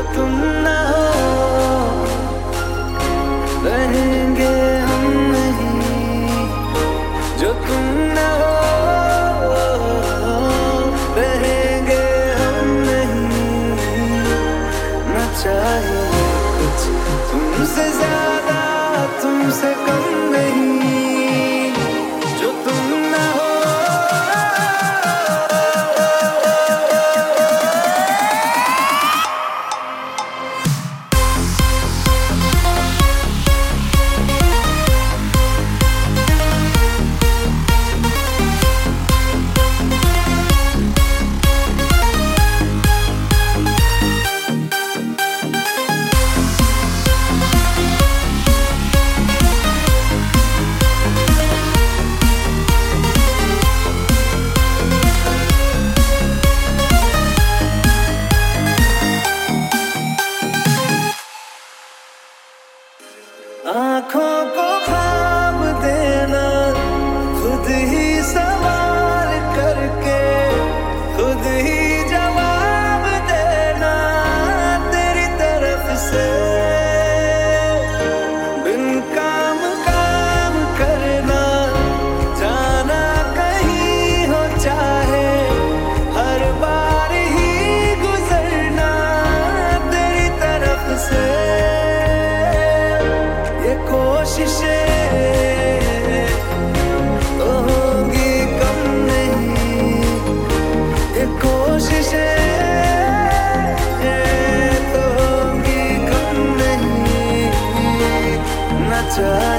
तुम ना रहेंगे हम नहीं। जो तुम न हो, रहेंगे हम नहीं। न कुछ तुमसे ज़्यादा, तुमसे कम treasure